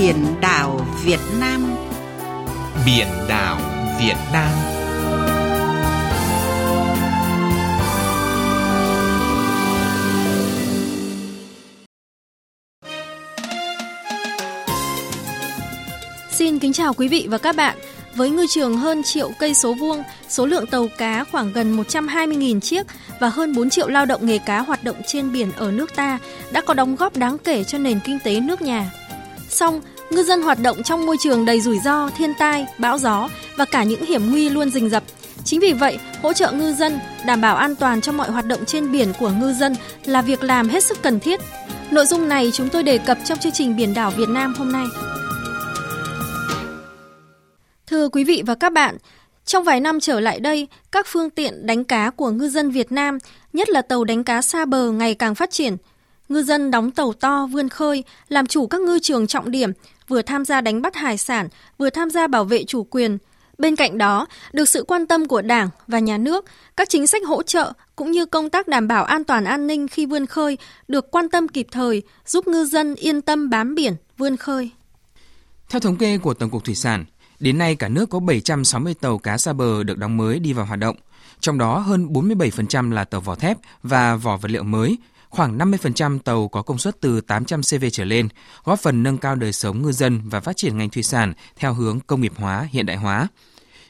biển đảo Việt Nam. Biển đảo Việt Nam. Xin kính chào quý vị và các bạn. Với ngư trường hơn triệu cây số vuông, số lượng tàu cá khoảng gần 120.000 chiếc và hơn 4 triệu lao động nghề cá hoạt động trên biển ở nước ta đã có đóng góp đáng kể cho nền kinh tế nước nhà. Song, ngư dân hoạt động trong môi trường đầy rủi ro, thiên tai, bão gió và cả những hiểm nguy luôn rình rập. Chính vì vậy, hỗ trợ ngư dân, đảm bảo an toàn cho mọi hoạt động trên biển của ngư dân là việc làm hết sức cần thiết. Nội dung này chúng tôi đề cập trong chương trình Biển đảo Việt Nam hôm nay. Thưa quý vị và các bạn, trong vài năm trở lại đây, các phương tiện đánh cá của ngư dân Việt Nam, nhất là tàu đánh cá xa bờ ngày càng phát triển. Ngư dân đóng tàu to vươn khơi, làm chủ các ngư trường trọng điểm, vừa tham gia đánh bắt hải sản, vừa tham gia bảo vệ chủ quyền. Bên cạnh đó, được sự quan tâm của Đảng và Nhà nước, các chính sách hỗ trợ cũng như công tác đảm bảo an toàn an ninh khi vươn khơi được quan tâm kịp thời, giúp ngư dân yên tâm bám biển, vươn khơi. Theo thống kê của Tổng cục Thủy sản, Đến nay cả nước có 760 tàu cá xa bờ được đóng mới đi vào hoạt động, trong đó hơn 47% là tàu vỏ thép và vỏ vật liệu mới, khoảng 50% tàu có công suất từ 800 CV trở lên, góp phần nâng cao đời sống ngư dân và phát triển ngành thủy sản theo hướng công nghiệp hóa, hiện đại hóa.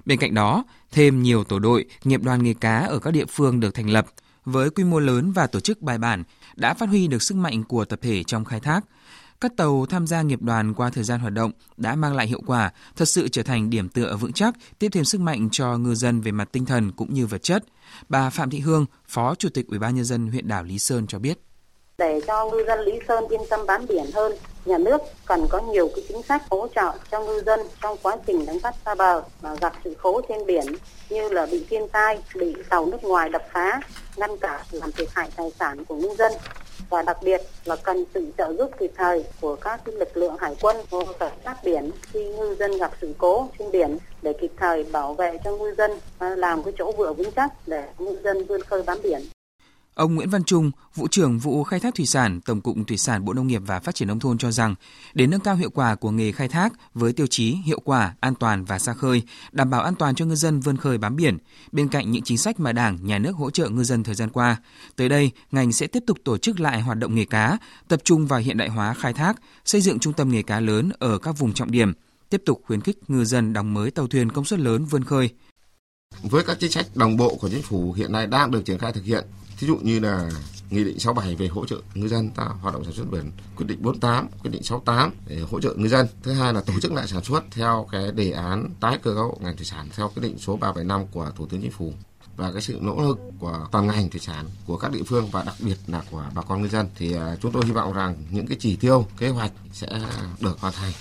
Bên cạnh đó, thêm nhiều tổ đội, nghiệp đoàn nghề cá ở các địa phương được thành lập với quy mô lớn và tổ chức bài bản đã phát huy được sức mạnh của tập thể trong khai thác – các tàu tham gia nghiệp đoàn qua thời gian hoạt động đã mang lại hiệu quả, thật sự trở thành điểm tựa vững chắc, tiếp thêm sức mạnh cho ngư dân về mặt tinh thần cũng như vật chất. Bà Phạm Thị Hương, Phó Chủ tịch Ủy ban nhân dân huyện đảo Lý Sơn cho biết. Để cho ngư dân Lý Sơn yên tâm bám biển hơn, nhà nước cần có nhiều cái chính sách hỗ trợ cho ngư dân trong quá trình đánh bắt xa bờ và gặp sự cố trên biển như là bị thiên tai, bị tàu nước ngoài đập phá, ngăn cản làm thiệt hại tài sản của ngư dân và đặc biệt là cần sự trợ giúp kịp thời của các lực lượng hải quân và cảnh sát biển khi ngư dân gặp sự cố trên biển để kịp thời bảo vệ cho ngư dân à, làm cái chỗ vựa vững chắc để ngư dân vươn khơi bám biển. Ông Nguyễn Văn Trung, vụ trưởng vụ khai thác thủy sản, Tổng cục Thủy sản Bộ Nông nghiệp và Phát triển nông thôn cho rằng, để nâng cao hiệu quả của nghề khai thác với tiêu chí hiệu quả, an toàn và xa khơi, đảm bảo an toàn cho ngư dân vươn khơi bám biển, bên cạnh những chính sách mà Đảng, Nhà nước hỗ trợ ngư dân thời gian qua, tới đây ngành sẽ tiếp tục tổ chức lại hoạt động nghề cá, tập trung vào hiện đại hóa khai thác, xây dựng trung tâm nghề cá lớn ở các vùng trọng điểm, tiếp tục khuyến khích ngư dân đóng mới tàu thuyền công suất lớn vươn khơi. Với các chính sách đồng bộ của chính phủ hiện nay đang được triển khai thực hiện thí dụ như là nghị định 67 về hỗ trợ ngư dân ta hoạt động sản xuất biển, quyết định 48, quyết định 68 để hỗ trợ ngư dân. Thứ hai là tổ chức lại sản xuất theo cái đề án tái cơ cấu ngành thủy sản theo quyết định số 375 của Thủ tướng Chính phủ và cái sự nỗ lực của toàn ngành thủy sản của các địa phương và đặc biệt là của bà con ngư dân thì à, chúng tôi hy vọng rằng những cái chỉ tiêu kế hoạch sẽ được hoàn thành.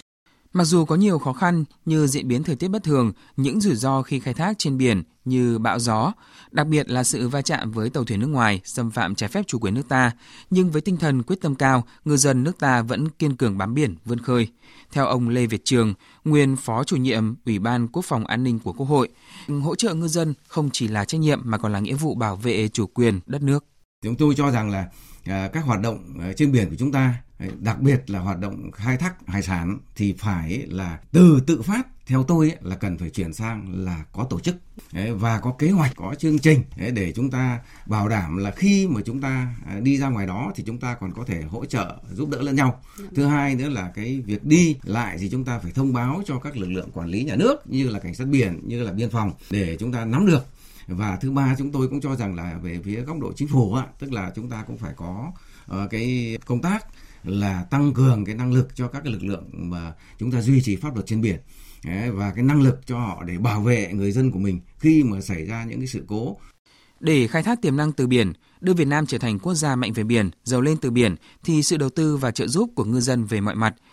Mặc dù có nhiều khó khăn như diễn biến thời tiết bất thường, những rủi ro khi khai thác trên biển như bão gió, đặc biệt là sự va chạm với tàu thuyền nước ngoài xâm phạm trái phép chủ quyền nước ta, nhưng với tinh thần quyết tâm cao, ngư dân nước ta vẫn kiên cường bám biển, vươn khơi. Theo ông Lê Việt Trường, nguyên phó chủ nhiệm Ủy ban Quốc phòng An ninh của Quốc hội, hỗ trợ ngư dân không chỉ là trách nhiệm mà còn là nghĩa vụ bảo vệ chủ quyền đất nước. Chúng tôi cho rằng là à, các hoạt động à, trên biển của chúng ta à, đặc biệt là hoạt động khai thác hải sản thì phải là từ tự phát, theo tôi là cần phải chuyển sang là có tổ chức và có kế hoạch, có chương trình để chúng ta bảo đảm là khi mà chúng ta đi ra ngoài đó thì chúng ta còn có thể hỗ trợ, giúp đỡ lẫn nhau. Thứ hai nữa là cái việc đi lại thì chúng ta phải thông báo cho các lực lượng quản lý nhà nước, như là cảnh sát biển, như là biên phòng, để chúng ta nắm được và thứ ba chúng tôi cũng cho rằng là về phía góc độ chính phủ á, tức là chúng ta cũng phải có uh, cái công tác là tăng cường cái năng lực cho các cái lực lượng mà chúng ta duy trì pháp luật trên biển và cái năng lực cho họ để bảo vệ người dân của mình khi mà xảy ra những cái sự cố. Để khai thác tiềm năng từ biển, đưa Việt Nam trở thành quốc gia mạnh về biển, giàu lên từ biển thì sự đầu tư và trợ giúp của ngư dân về mọi mặt –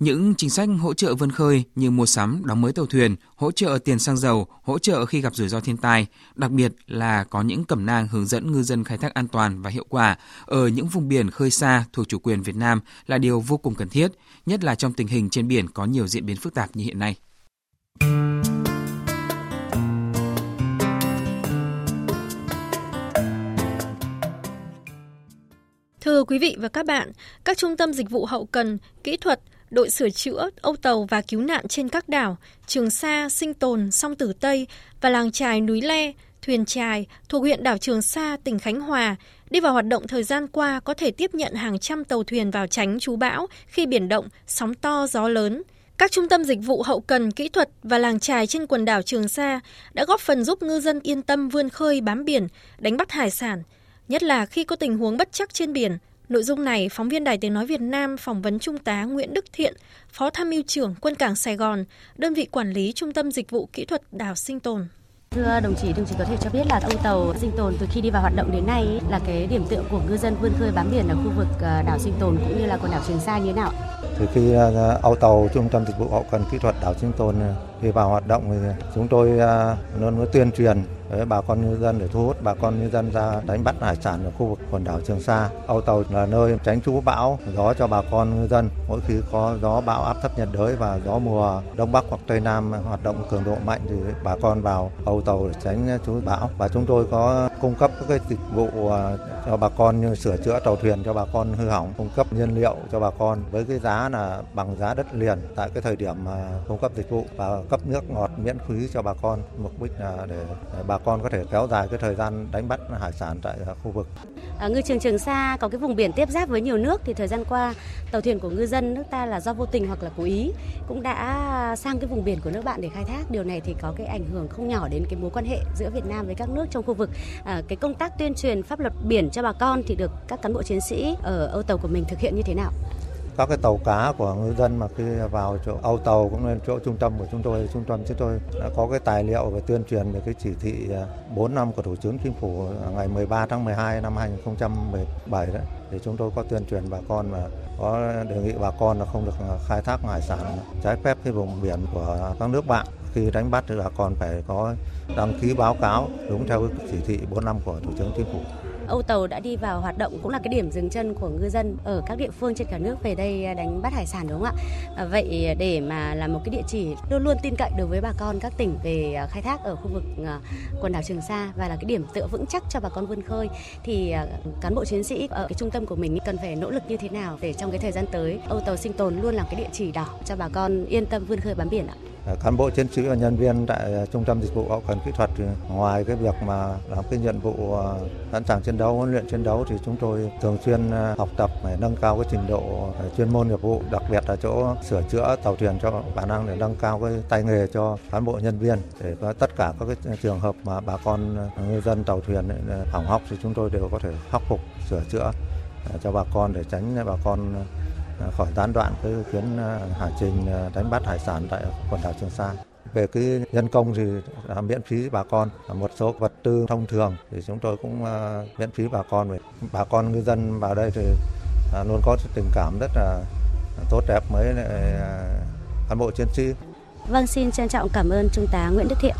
những chính sách hỗ trợ vươn khơi như mua sắm, đóng mới tàu thuyền, hỗ trợ tiền xăng dầu, hỗ trợ khi gặp rủi ro thiên tai, đặc biệt là có những cẩm nang hướng dẫn ngư dân khai thác an toàn và hiệu quả ở những vùng biển khơi xa thuộc chủ quyền Việt Nam là điều vô cùng cần thiết, nhất là trong tình hình trên biển có nhiều diễn biến phức tạp như hiện nay. Thưa quý vị và các bạn, các trung tâm dịch vụ hậu cần, kỹ thuật đội sửa chữa, âu tàu và cứu nạn trên các đảo Trường Sa, Sinh Tồn, Song Tử Tây và làng trài Núi Le, thuyền trài thuộc huyện đảo Trường Sa, tỉnh Khánh Hòa đi vào hoạt động thời gian qua có thể tiếp nhận hàng trăm tàu thuyền vào tránh chú bão khi biển động, sóng to, gió lớn. Các trung tâm dịch vụ hậu cần, kỹ thuật và làng trài trên quần đảo Trường Sa đã góp phần giúp ngư dân yên tâm vươn khơi bám biển, đánh bắt hải sản, nhất là khi có tình huống bất chắc trên biển. Nội dung này, phóng viên Đài Tiếng Nói Việt Nam phỏng vấn Trung tá Nguyễn Đức Thiện, Phó Tham mưu trưởng Quân cảng Sài Gòn, đơn vị quản lý Trung tâm Dịch vụ Kỹ thuật đảo Sinh Tồn. Thưa đồng chí, đồng chí có thể cho biết là âu tàu sinh tồn từ khi đi vào hoạt động đến nay là cái điểm tựa của ngư dân vươn khơi bám biển ở khu vực ờ, đảo sinh tồn cũng như là quần đảo Trường Sa như thế nào? Từ khi ờ, âu tàu Trung tâm Dịch vụ Hậu cần Kỹ thuật đảo sinh tồn ờ, đi vào hoạt động thì chúng tôi luôn luôn tuyên truyền với bà con ngư dân để thu hút bà con ngư dân ra đánh bắt hải sản ở khu vực quần đảo Trường Sa. Âu tàu là nơi tránh trú bão, gió cho bà con ngư dân. Mỗi khi có gió bão áp thấp nhiệt đới và gió mùa đông bắc hoặc tây nam hoạt động cường độ mạnh thì bà con vào âu tàu để tránh trú bão. Và chúng tôi có cung cấp các cái dịch vụ à, cho bà con như sửa chữa tàu thuyền cho bà con hư hỏng, cung cấp nhiên liệu cho bà con với cái giá là bằng giá đất liền tại cái thời điểm mà cung cấp dịch vụ và cấp nước ngọt miễn phí cho bà con mục đích là để bà con có thể kéo dài cái thời gian đánh bắt hải sản tại à, khu vực. À, ngư trường Trường Sa có cái vùng biển tiếp giáp với nhiều nước thì thời gian qua tàu thuyền của ngư dân nước ta là do vô tình hoặc là cố ý cũng đã sang cái vùng biển của nước bạn để khai thác. Điều này thì có cái ảnh hưởng không nhỏ đến cái mối quan hệ giữa Việt Nam với các nước trong khu vực. À, cái công tác tuyên truyền pháp luật biển cho bà con thì được các cán bộ chiến sĩ ở âu tàu của mình thực hiện như thế nào? Các cái tàu cá của ngư dân mà khi vào chỗ âu tàu cũng lên chỗ trung tâm của chúng tôi, trung tâm chúng tôi đã có cái tài liệu về tuyên truyền về cái chỉ thị à, 4 năm của thủ tướng chính phủ ngày 13 tháng 12 năm 2017 đấy. Thì chúng tôi có tuyên truyền bà con và có đề nghị bà con là không được à, khai thác hải sản trái phép cái vùng biển của các nước bạn. Khi đánh bắt thì bà con phải có đăng ký báo cáo đúng theo cái chỉ thị 4 năm của thủ tướng chính phủ. Âu Tàu đã đi vào hoạt động cũng là cái điểm dừng chân của ngư dân ở các địa phương trên cả nước về đây à, đánh bắt hải sản đúng không ạ? À, vậy để mà là một cái địa chỉ luôn luôn tin cậy đối với bà con các tỉnh về à, khai thác ở khu vực à, quần đảo Trường Sa và là cái điểm tựa vững chắc cho bà con vươn khơi thì cán bộ chiến sĩ ở cái trung tâm của mình cần phải nỗ lực như thế nào để trong cái thời gian tới Âu Tàu sinh tồn luôn là cái địa chỉ đỏ cho bà con yên tâm vươn khơi bám biển ạ? Ờ, cán bộ chiến sĩ và nhân viên tại ờ, trung tâm dịch vụ hậu cần kỹ thuật ờ, ngoài cái việc mà làm cái nhiệm vụ sẵn sàng chiến đấu, huấn luyện chiến đấu thì chúng tôi thường xuyên học tập để nâng cao cái trình độ chuyên môn nghiệp vụ, đặc biệt là chỗ sửa chữa tàu thuyền cho khả năng để nâng cao cái tay nghề cho cán bộ nhân viên. Để có tất cả các cái trường hợp mà bà con ngư dân tàu thuyền hỏng hóc thì chúng tôi đều có thể khắc phục, sửa chữa cho bà con để tránh bà con À, khỏi gián đoạn cái chuyến à, hải trình à, đánh bắt hải sản tại quần đảo Trường Sa. Về cái nhân công thì là miễn phí bà con, một số vật tư thông thường thì chúng tôi cũng miễn phí bà con. Bà con ngư dân vào đây thì luôn có tình cảm rất là tốt đẹp với cán bộ chiến sĩ. Vâng, xin trân trọng cảm ơn Trung tá Nguyễn Đức Thiện.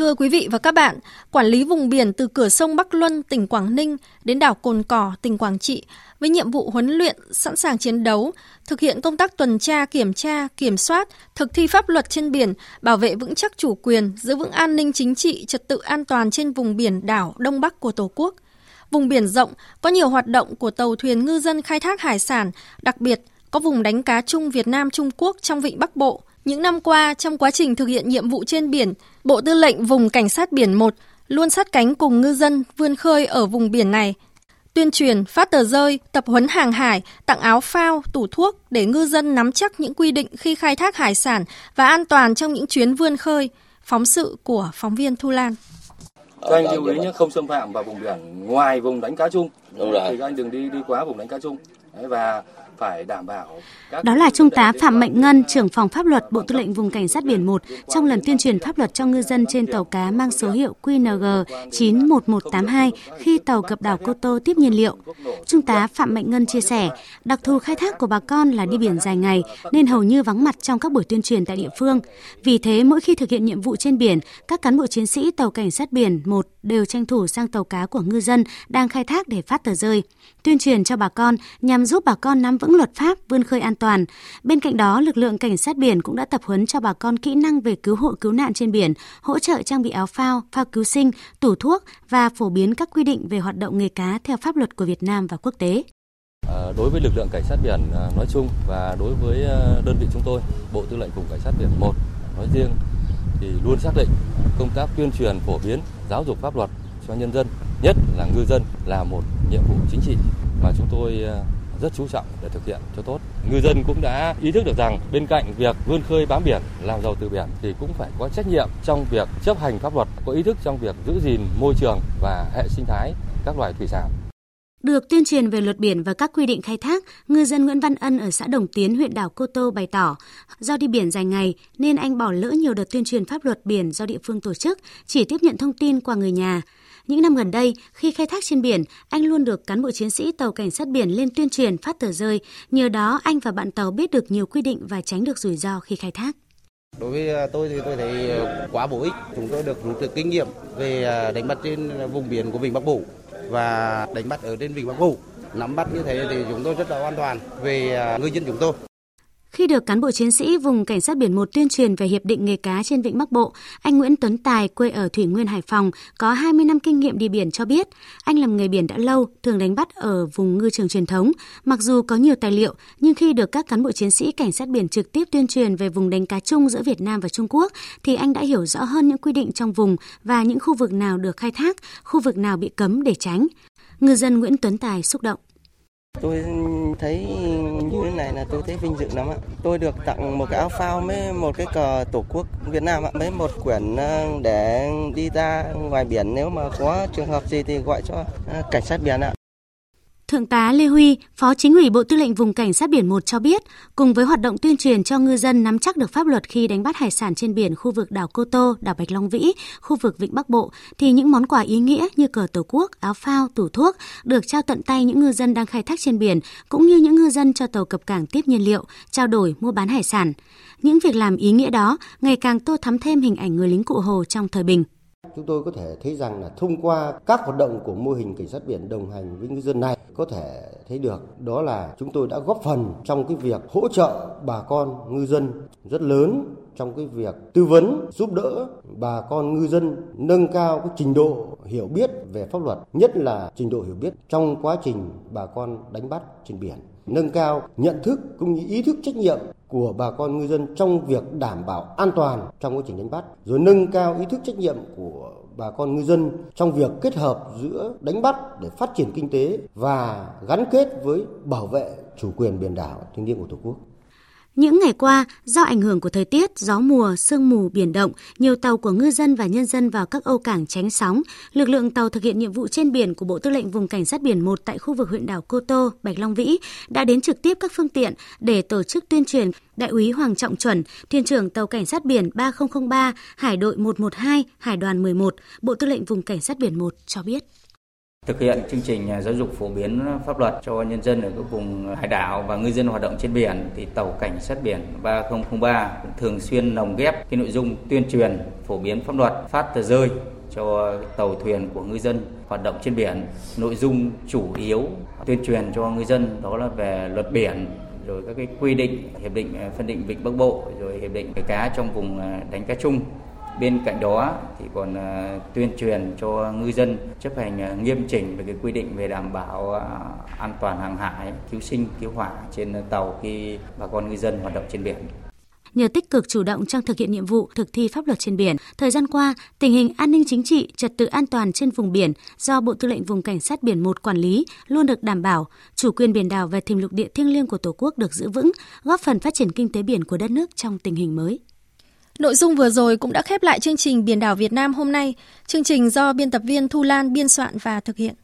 Thưa quý vị và các bạn, quản lý vùng biển từ cửa sông Bắc Luân, tỉnh Quảng Ninh đến đảo Cồn Cỏ, tỉnh Quảng Trị với nhiệm vụ huấn luyện, sẵn sàng chiến đấu, thực hiện công tác tuần tra, kiểm tra, kiểm soát, thực thi pháp luật trên biển, bảo vệ vững chắc chủ quyền, giữ vững an ninh chính trị, trật tự an toàn trên vùng biển đảo Đông Bắc của Tổ quốc. Vùng biển rộng có nhiều hoạt động của tàu thuyền ngư dân khai thác hải sản, đặc biệt có vùng đánh cá chung Việt Nam Trung Quốc trong vịnh Bắc Bộ – những năm qua, trong quá trình thực hiện nhiệm vụ trên biển, Bộ Tư lệnh Vùng Cảnh sát Biển 1 luôn sát cánh cùng ngư dân vươn khơi ở vùng biển này. Tuyên truyền, phát tờ rơi, tập huấn hàng hải, tặng áo phao, tủ thuốc để ngư dân nắm chắc những quy định khi khai thác hải sản và an toàn trong những chuyến vươn khơi. Phóng sự của phóng viên Thu Lan. Các anh lưu ý nhé, không xâm phạm vào vùng biển ngoài vùng đánh cá chung. Đúng rồi. Thì các anh đừng đi đi quá vùng đánh cá chung. Và phải đảm bảo. Đó là Trung tá Phạm Mạnh Ngân, trưởng phòng pháp luật Bộ Tư lệnh Vùng Cảnh sát Biển 1 trong lần tuyên truyền pháp luật cho ngư dân trên tàu cá mang số hiệu QNG 91182 khi tàu cập đảo Cô Tô tiếp nhiên liệu. Trung tá Phạm Mạnh Ngân chia sẻ, đặc thù khai thác của bà con là đi biển dài ngày nên hầu như vắng mặt trong các buổi tuyên truyền tại địa phương. Vì thế, mỗi khi thực hiện nhiệm vụ trên biển, các cán bộ chiến sĩ tàu Cảnh sát Biển 1 đều tranh thủ sang tàu cá của ngư dân đang khai thác để phát tờ rơi, tuyên truyền cho bà con nhằm giúp bà con nắm vững luật pháp, vươn khơi an toàn. Bên cạnh đó, lực lượng cảnh sát biển cũng đã tập huấn cho bà con kỹ năng về cứu hộ cứu nạn trên biển, hỗ trợ trang bị áo phao, phao cứu sinh, tủ thuốc và phổ biến các quy định về hoạt động nghề cá theo pháp luật của Việt Nam và quốc tế. Ờ, đối với lực lượng cảnh sát biển ờ, nói chung và đối với ờ, đơn vị chúng tôi, Bộ Tư lệnh Vùng Cảnh sát biển 1 nói riêng thì luôn xác định công tác tuyên truyền phổ biến giáo dục pháp luật cho nhân dân, nhất là ngư dân là một nhiệm vụ chính trị mà chúng tôi rất chú trọng để thực hiện cho tốt. Ngư dân cũng đã ý thức được rằng bên cạnh việc vươn khơi bám biển, làm giàu từ biển thì cũng phải có trách nhiệm trong việc chấp hành pháp luật, có ý thức trong việc giữ gìn môi trường và hệ sinh thái các loài thủy sản. Được tuyên truyền về luật biển và các quy định khai thác, ngư dân Nguyễn Văn Ân ở xã Đồng Tiến, huyện đảo Cô Tô bày tỏ, do đi biển dài ngày nên anh bỏ lỡ nhiều đợt tuyên truyền pháp luật biển do địa phương tổ chức, chỉ tiếp nhận thông tin qua người nhà. Những năm gần đây, khi khai thác trên biển, anh luôn được cán bộ chiến sĩ tàu cảnh sát biển lên tuyên truyền phát tờ rơi. Nhờ đó, anh và bạn tàu biết được nhiều quy định và tránh được rủi ro khi khai thác. Đối với à, tôi thì tôi thấy à, quá bổ ích. Chúng tôi được rút được kinh nghiệm về à, đánh bắt trên vùng biển của Vịnh Bắc Bộ và đánh bắt ở trên Vịnh Bắc Bộ. Nắm bắt như thế thì chúng tôi rất là an toàn về à, ngư dân chúng tôi. Khi được cán bộ chiến sĩ vùng cảnh sát biển 1 tuyên truyền về hiệp định nghề cá trên vịnh Bắc Bộ, anh Nguyễn Tuấn Tài quê ở Thủy Nguyên Hải Phòng có 20 năm kinh nghiệm đi biển cho biết, anh làm nghề biển đã lâu, thường đánh bắt ở vùng ngư trường truyền thống. Mặc dù có nhiều tài liệu, nhưng khi được các cán bộ chiến sĩ cảnh sát biển trực tiếp tuyên truyền về vùng đánh cá chung giữa Việt Nam và Trung Quốc thì anh đã hiểu rõ hơn những quy định trong vùng và những khu vực nào được khai thác, khu vực nào bị cấm để tránh. Ngư dân Nguyễn Tuấn Tài xúc động. Tôi thấy như thế này là tôi thấy vinh dự lắm ạ. Tôi được tặng một cái áo phao với một cái cờ tổ quốc Việt Nam ạ, với một quyển ờ, để đi ra ngoài biển nếu mà có trường hợp gì thì gọi cho ờ, cảnh sát biển ạ. Thượng tá Lê Huy, Phó Chính ủy Bộ Tư lệnh Vùng Cảnh sát biển 1 cho biết, cùng với hoạt động tuyên truyền cho ngư dân nắm chắc được pháp luật khi đánh bắt hải sản trên biển khu vực đảo Cô Tô, đảo Bạch Long Vĩ, khu vực Vịnh Bắc Bộ, thì những món quà ý nghĩa như cờ tổ quốc, áo phao, tủ thuốc được trao tận tay những ngư dân đang khai thác trên biển, cũng như những ngư dân cho tàu cập cảng tiếp nhiên liệu, trao đổi, mua bán hải sản. Những việc làm ý nghĩa đó ngày càng tô thắm thêm hình ảnh người lính cụ Hồ trong thời bình. Chúng tôi có thể thấy rằng là thông qua các hoạt động của mô hình cảnh sát biển đồng hành với ngư dân này có thể thấy được đó là chúng tôi đã góp phần trong cái việc hỗ trợ bà con ngư dân rất lớn trong cái việc tư vấn giúp đỡ bà con ngư dân nâng cao cái trình độ hiểu biết về pháp luật, nhất là trình độ hiểu biết trong quá trình bà con đánh bắt trên biển nâng cao nhận thức cũng như ý thức trách nhiệm của bà con ngư dân trong việc đảm bảo an toàn trong quá trình đánh bắt, rồi nâng cao ý thức trách nhiệm của bà con ngư dân trong việc kết hợp giữa đánh bắt để phát triển kinh tế và gắn kết với bảo vệ chủ quyền biển đảo thiêng liêng của Tổ quốc. Những ngày qua, do ảnh hưởng của thời tiết, gió mùa, sương mù, biển động, nhiều tàu của ngư dân và nhân dân vào các âu cảng tránh sóng. Lực lượng tàu thực hiện nhiệm vụ trên biển của Bộ Tư lệnh Vùng Cảnh sát biển 1 tại khu vực huyện đảo Cô Tô, Bạch Long Vĩ đã đến trực tiếp các phương tiện để tổ chức tuyên truyền. Đại úy Hoàng Trọng Chuẩn, thuyền trưởng tàu cảnh sát biển 3003, Hải đội 112, Hải đoàn 11, Bộ Tư lệnh Vùng Cảnh sát biển 1 cho biết. Thực hiện chương trình à, giáo dục phổ biến pháp luật cho nhân dân ở các vùng hải đảo và ngư dân hoạt động trên biển thì tàu cảnh sát biển 3003 thường xuyên lồng ghép cái nội dung tuyên truyền phổ biến pháp luật, phát tờ rơi cho tàu thuyền của ngư dân hoạt động trên biển. Nội dung chủ yếu tuyên truyền cho ngư dân đó là về luật biển rồi các cái quy định hiệp định à, phân định vịnh Bắc Bộ rồi hiệp định cái cá trong vùng à, đánh cá chung Bên cạnh đó thì còn ờ, tuyên truyền cho ngư dân chấp hành ờ, nghiêm chỉnh về cái quy định về đảm bảo ờ, an toàn hàng hải, cứu sinh, cứu hỏa trên tàu khi bà con ngư dân hoạt động trên biển. Nhờ tích cực chủ động trong thực hiện nhiệm vụ thực thi pháp luật trên biển, thời gian qua, tình hình an ninh chính trị, trật tự an toàn trên vùng biển do Bộ Tư lệnh Vùng Cảnh sát biển 1 quản lý luôn được đảm bảo, chủ quyền biển đảo và thềm lục địa thiêng liêng của Tổ quốc được giữ vững, góp phần phát triển kinh tế biển của đất nước trong tình hình mới. Nội dung vừa rồi cũng đã khép lại chương trình Biển đảo Việt Nam hôm nay. Chương trình do biên tập viên Thu Lan biên soạn và thực hiện.